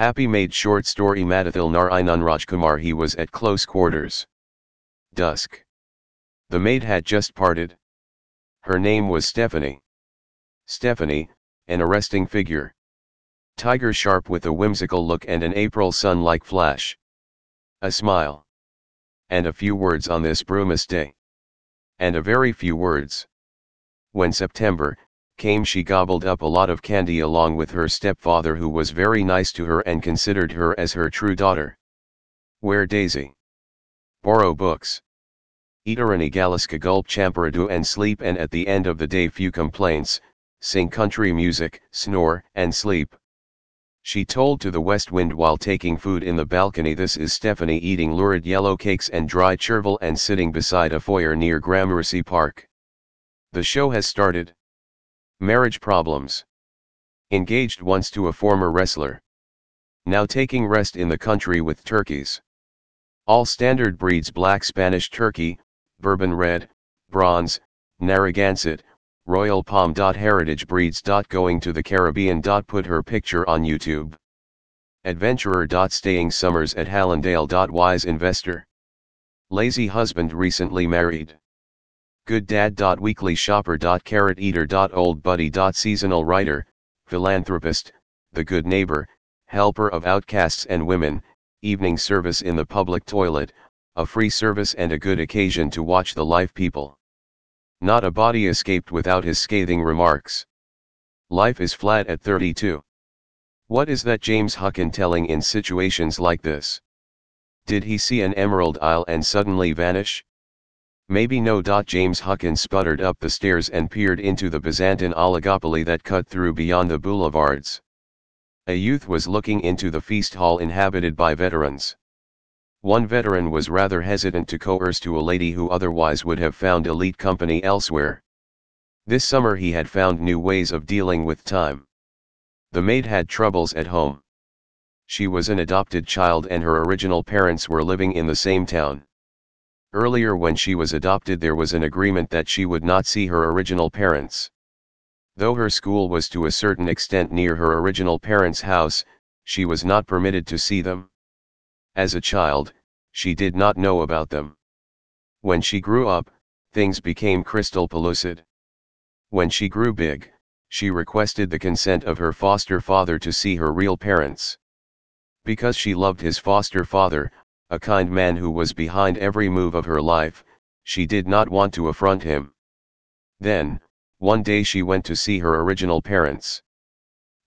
Happy Maid short story Madathil Narayanan Rajkumar he was at close quarters. Dusk. The maid had just parted. Her name was Stephanie. Stephanie, an arresting figure. Tiger sharp with a whimsical look and an April sun-like flash. A smile. And a few words on this brumous day. And a very few words. When September, came she gobbled up a lot of candy along with her stepfather who was very nice to her and considered her as her true daughter. Where Daisy? Borrow books. Eaterani Galiska gulp champeradu and sleep and at the end of the day few complaints, sing country music, snore, and sleep. She told to the west wind while taking food in the balcony this is Stephanie eating lurid yellow cakes and dry chervil and sitting beside a foyer near Gramercy Park. The show has started. Marriage problems. Engaged once to a former wrestler. Now taking rest in the country with turkeys. All standard breeds black Spanish turkey, bourbon red, bronze, Narragansett, royal palm. Heritage breeds. Going to the Caribbean. Put her picture on YouTube. Adventurer. Staying summers at Hallandale. Wise investor. Lazy husband recently married. Good Dad. Weekly Shopper. Carrot Eater. Old Buddy. Seasonal Writer, Philanthropist, The Good Neighbor, Helper of Outcasts and Women, Evening Service in the Public Toilet, a free service and a good occasion to watch the life people. Not a body escaped without his scathing remarks. Life is flat at 32. What is that James Hucken telling in situations like this? Did he see an emerald isle and suddenly vanish? Maybe no. James Hucken sputtered up the stairs and peered into the Byzantine oligopoly that cut through beyond the boulevards. A youth was looking into the feast hall inhabited by veterans. One veteran was rather hesitant to coerce to a lady who otherwise would have found elite company elsewhere. This summer he had found new ways of dealing with time. The maid had troubles at home. She was an adopted child and her original parents were living in the same town. Earlier when she was adopted there was an agreement that she would not see her original parents. Though her school was to a certain extent near her original parents' house, she was not permitted to see them. As a child, she did not know about them. When she grew up, things became crystal pellucid. When she grew big, she requested the consent of her foster father to see her real parents. Because she loved his foster father, a kind man who was behind every move of her life, she did not want to affront him. Then, one day she went to see her original parents.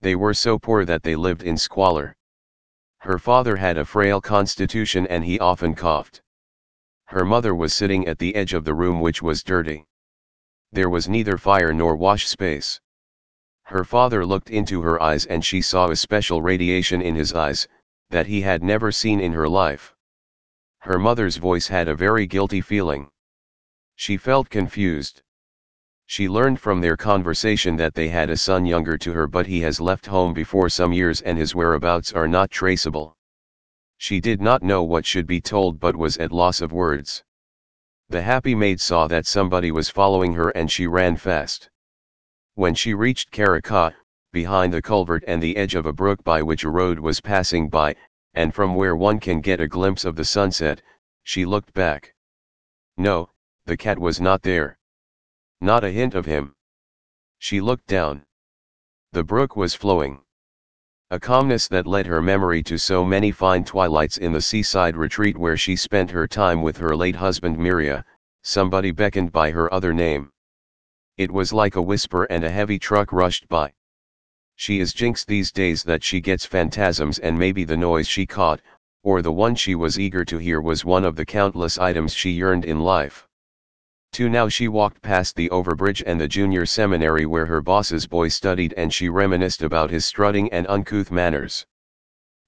They were so poor that they lived in squalor. Her father had a frail constitution and he often coughed. Her mother was sitting at the edge of the room which was dirty. There was neither fire nor wash space. Her father looked into her eyes and she saw a special radiation in his eyes, that he had never seen in her life. Her mother's voice had a very guilty feeling. She felt confused. She learned from their conversation that they had a son younger to her but he has left home before some years and his whereabouts are not traceable. She did not know what should be told but was at loss of words. The happy maid saw that somebody was following her and she ran fast. When she reached Caracat, behind the culvert and the edge of a brook by which a road was passing by, and from where one can get a glimpse of the sunset, she looked back. No, the cat was not there. Not a hint of him. She looked down. The brook was flowing. A calmness that led her memory to so many fine twilights in the seaside retreat where she spent her time with her late husband Miria, somebody beckoned by her other name. It was like a whisper and a heavy truck rushed by. She is jinxed these days that she gets phantasms and maybe the noise she caught, or the one she was eager to hear was one of the countless items she yearned in life. To now she walked past the overbridge and the junior seminary where her boss's boy studied and she reminisced about his strutting and uncouth manners.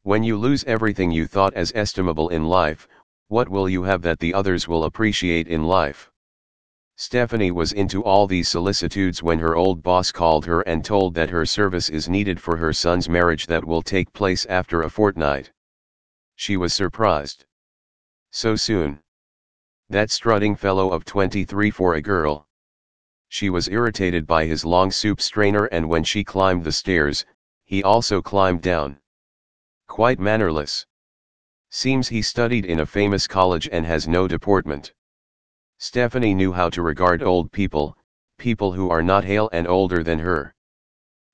When you lose everything you thought as estimable in life, what will you have that the others will appreciate in life? Stephanie was into all these solicitudes when her old boss called her and told that her service is needed for her son's marriage that will take place after a fortnight. She was surprised. So soon. That strutting fellow of 23 for a girl. She was irritated by his long soup strainer and when she climbed the stairs, he also climbed down. Quite mannerless. Seems he studied in a famous college and has no deportment. Stephanie knew how to regard old people, people who are not hale and older than her.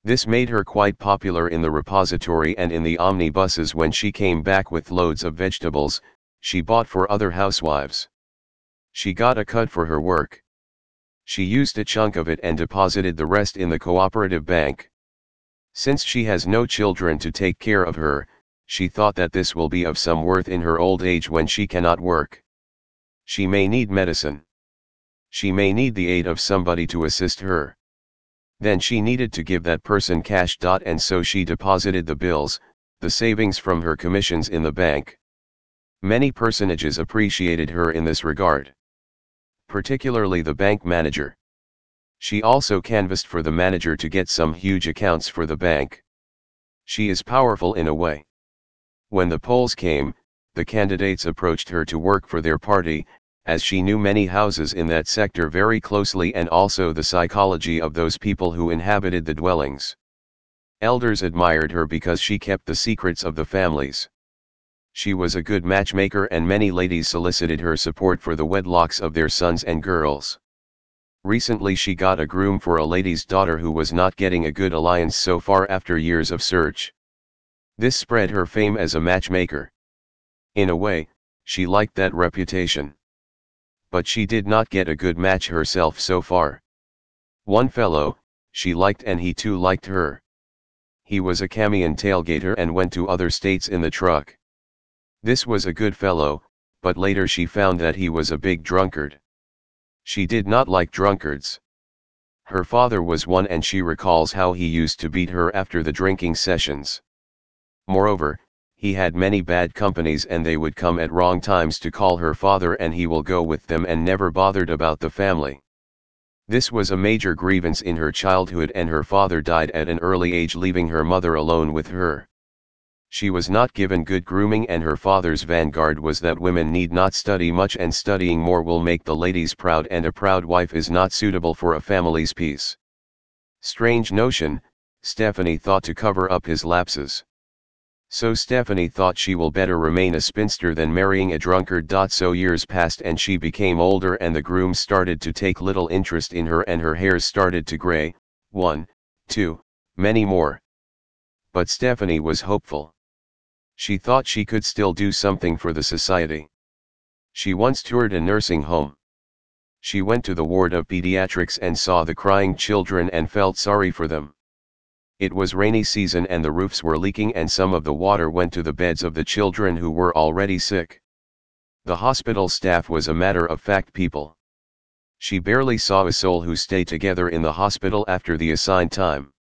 This made her quite popular in the repository and in the omnibuses when she came back with loads of vegetables, she bought for other housewives. She got a cut for her work. She used a chunk of it and deposited the rest in the cooperative bank. Since she has no children to take care of her, she thought that this will be of some worth in her old age when she cannot work. She may need medicine. She may need the aid of somebody to assist her. Then she needed to give that person cash. And so she deposited the bills, the savings from her commissions in the bank. Many personages appreciated her in this regard. Particularly the bank manager. She also canvassed for the manager to get some huge accounts for the bank. She is powerful in a way. When the polls came, the candidates approached her to work for their party, as she knew many houses in that sector very closely and also the psychology of those people who inhabited the dwellings. Elders admired her because she kept the secrets of the families. She was a good matchmaker and many ladies solicited her support for the wedlocks of their sons and girls. Recently she got a groom for a lady's daughter who was not getting a good alliance so far after years of search. This spread her fame as a matchmaker. In a way, she liked that reputation. But she did not get a good match herself so far. One fellow, she liked and he too liked her. He was a camion tailgater and went to other states in the truck. This was a good fellow, but later she found that he was a big drunkard. She did not like drunkards. Her father was one and she recalls how he used to beat her after the drinking sessions. Moreover, he had many bad companies and they would come at wrong times to call her father and he will go with them and never bothered about the family. This was a major grievance in her childhood and her father died at an early age leaving her mother alone with her. She was not given good grooming and her father's vanguard was that women need not study much and studying more will make the ladies proud and a proud wife is not suitable for a family's peace. Strange notion, Stephanie thought to cover up his lapses. So Stephanie thought she will better remain a spinster than marrying a drunkard. So years passed and she became older and the groom started to take little interest in her and her hairs started to gray, one, two, many more. But Stephanie was hopeful. She thought she could still do something for the society. She once toured a nursing home. She went to the ward of pediatrics and saw the crying children and felt sorry for them. It was rainy season and the roofs were leaking and some of the water went to the beds of the children who were already sick. The hospital staff was a matter-of-fact people. She barely saw a soul who stayed together in the hospital after the assigned time.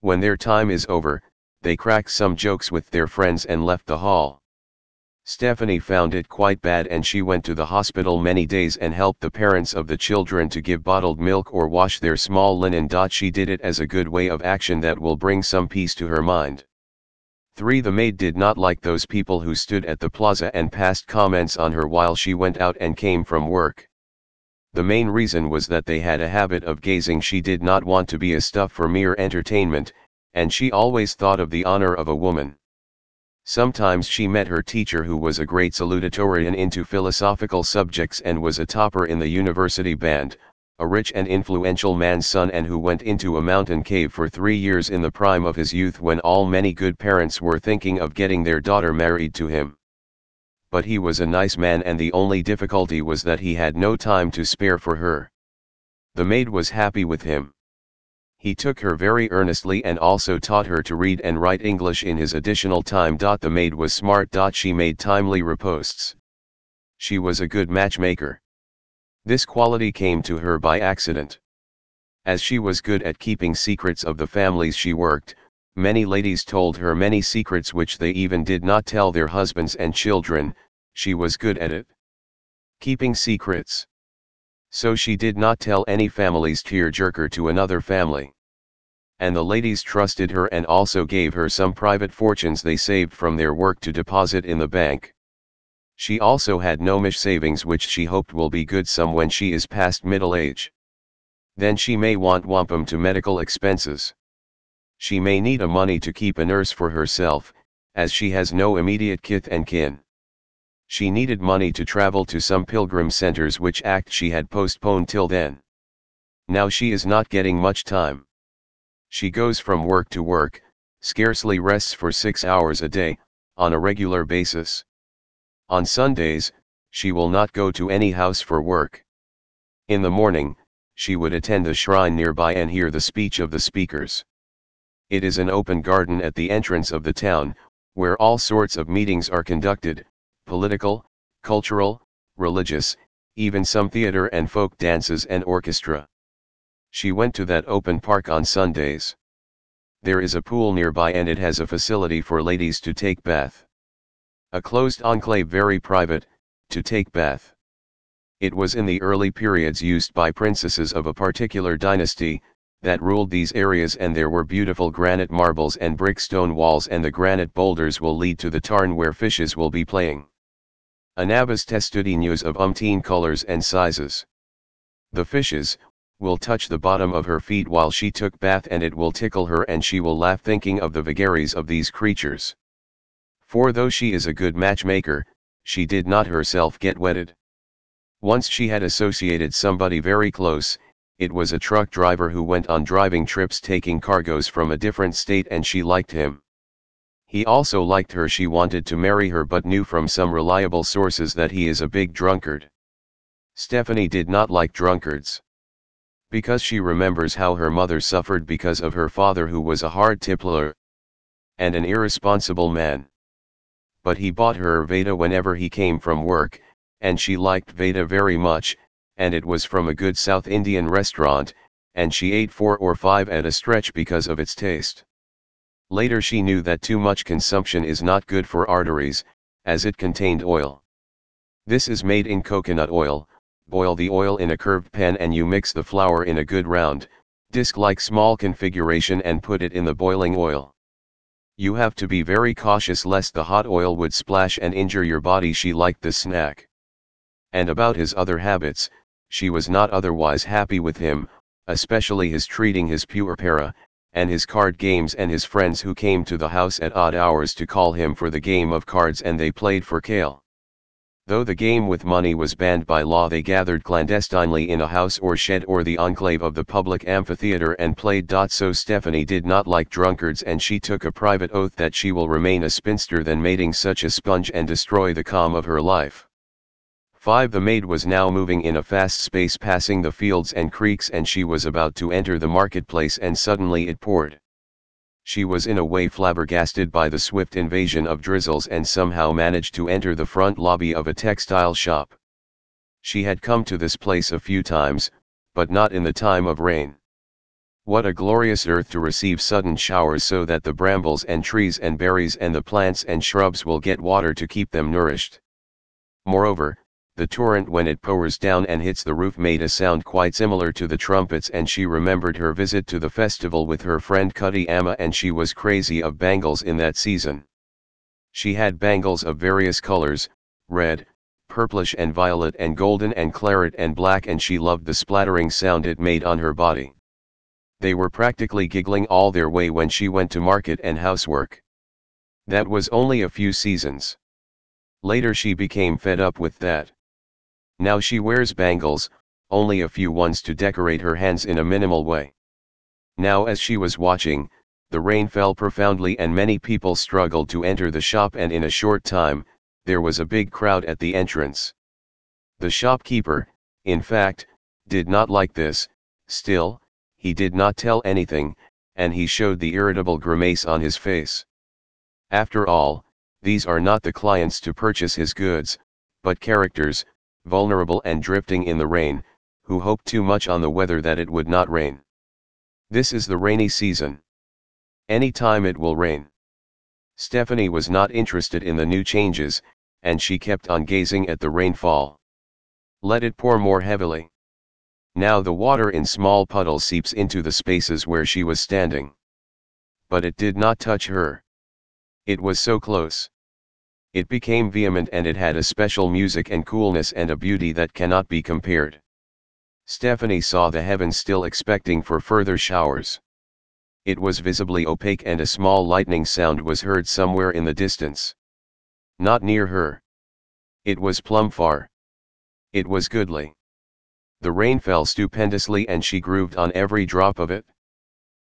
When their time is over, they cracked some jokes with their friends and left the hall. Stephanie found it quite bad and she went to the hospital many days and helped the parents of the children to give bottled milk or wash their small linen. She did it as a good way of action that will bring some peace to her mind. 3. The maid did not like those people who stood at the plaza and passed comments on her while she went out and came from work. The main reason was that they had a habit of gazing she did not want to be a stuff for mere entertainment, and she always thought of the honor of a woman. Sometimes she met her teacher who was a great salutatorian into philosophical subjects and was a topper in the university band, a rich and influential man's son and who went into a mountain cave for three years in the prime of his youth when all many good parents were thinking of getting their daughter married to him. But he was a nice man and the only difficulty was that he had no time to spare for her. The maid was happy with him. He took her very earnestly and also taught her to read and write English in his additional time. The maid was smart. She made timely reposts. She was a good matchmaker. This quality came to her by accident. As she was good at keeping secrets of the families she worked, many ladies told her many secrets which they even did not tell their husbands and children, she was good at it. Keeping secrets. So she did not tell any family's tearjerker to another family. And the ladies trusted her and also gave her some private fortunes they saved from their work to deposit in the bank. She also had gnomish savings which she hoped will be good some when she is past middle age. Then she may want wampum to medical expenses. She may need a money to keep a nurse for herself, as she has no immediate kith and kin. She needed money to travel to some pilgrim centers which act she had postponed till then. Now she is not getting much time. She goes from work to work, scarcely rests for six hours a day, on a regular basis. On Sundays, she will not go to any house for work. In the morning, she would attend a shrine nearby and hear the speech of the speakers. It is an open garden at the entrance of the town, where all sorts of meetings are conducted, political, cultural, religious, even some theater and folk dances and orchestra. She went to that open park on Sundays. There is a pool nearby and it has a facility for ladies to take bath. A closed enclave very private, to take bath. It was in the early periods used by princesses of a particular dynasty, that ruled these areas and there were beautiful granite marbles and brick stone walls and the granite boulders will lead to the tarn where fishes will be playing. Anabas testudineus of umpteen colors and sizes. The fishes, will touch the bottom of her feet while she took bath and it will tickle her and she will laugh thinking of the vagaries of these creatures. For though she is a good matchmaker, she did not herself get wedded. Once she had associated somebody very close, it was a truck driver who went on driving trips taking cargoes from a different state and she liked him. He also liked her she wanted to marry her but knew from some reliable sources that he is a big drunkard. Stephanie did not like drunkards. Because she remembers how her mother suffered because of her father who was a hard tippler. And an irresponsible man. But he bought her vada whenever he came from work, and she liked vada very much, and it was from a good South Indian restaurant, and she ate four or five at a stretch because of its taste. Later she knew that too much consumption is not good for arteries, as it contained oil. This is made in coconut oil, boil the oil in a curved pan and you mix the flour in a good round, disc-like small configuration and put it in the boiling oil. You have to be very cautious lest the hot oil would splash and injure your body she liked the snack. And about his other habits, she was not otherwise happy with him, especially his treating his pure para, and his card games and his friends who came to the house at odd hours to call him for the game of cards and they played for kale. Though the game with money was banned by law they gathered clandestinely in a house or shed or the enclave of the public amphitheater and played. So Stephanie did not like drunkards and she took a private oath that she will remain a spinster than mating such a sponge and destroy the calm of her life. 5. The maid was now moving in a fast space passing the fields and creeks and she was about to enter the marketplace and suddenly it poured. She was in a way flabbergasted by the swift invasion of drizzles and somehow managed to enter the front lobby of a textile shop. She had come to this place a few times, but not in the time of rain. What a glorious earth to receive sudden showers so that the brambles and trees and berries and the plants and shrubs will get water to keep them nourished. Moreover, the torrent when it pours down and hits the roof made a sound quite similar to the trumpets and she remembered her visit to the festival with her friend Cutty Amma and she was crazy of bangles in that season. She had bangles of various colors, red, purplish and violet and golden and claret and black and she loved the splattering sound it made on her body. They were practically giggling all their way when she went to market and housework. That was only a few seasons. Later she became fed up with that. Now she wears bangles, only a few ones to decorate her hands in a minimal way. Now as she was watching, the rain fell profoundly and many people struggled to enter the shop and in a short time, there was a big crowd at the entrance. The shopkeeper, in fact, did not like this, still, he did not tell anything, and he showed the irritable grimace on his face. After all, these are not the clients to purchase his goods, but characters, vulnerable and drifting in the rain, who hoped too much on the weather that it would not rain. This is the rainy season. Any time it will rain. Stephanie was not interested in the new changes, and she kept on gazing at the rainfall. Let it pour more heavily. Now the water in small puddles seeps into the spaces where she was standing. But it did not touch her. It was so close. It became vehement and it had a special music and coolness and a beauty that cannot be compared. Stephanie saw the heavens still expecting for further showers. It was visibly opaque and a small lightning sound was heard somewhere in the distance. Not near her. It was plumb far. It was goodly. The rain fell stupendously and she grooved on every drop of it,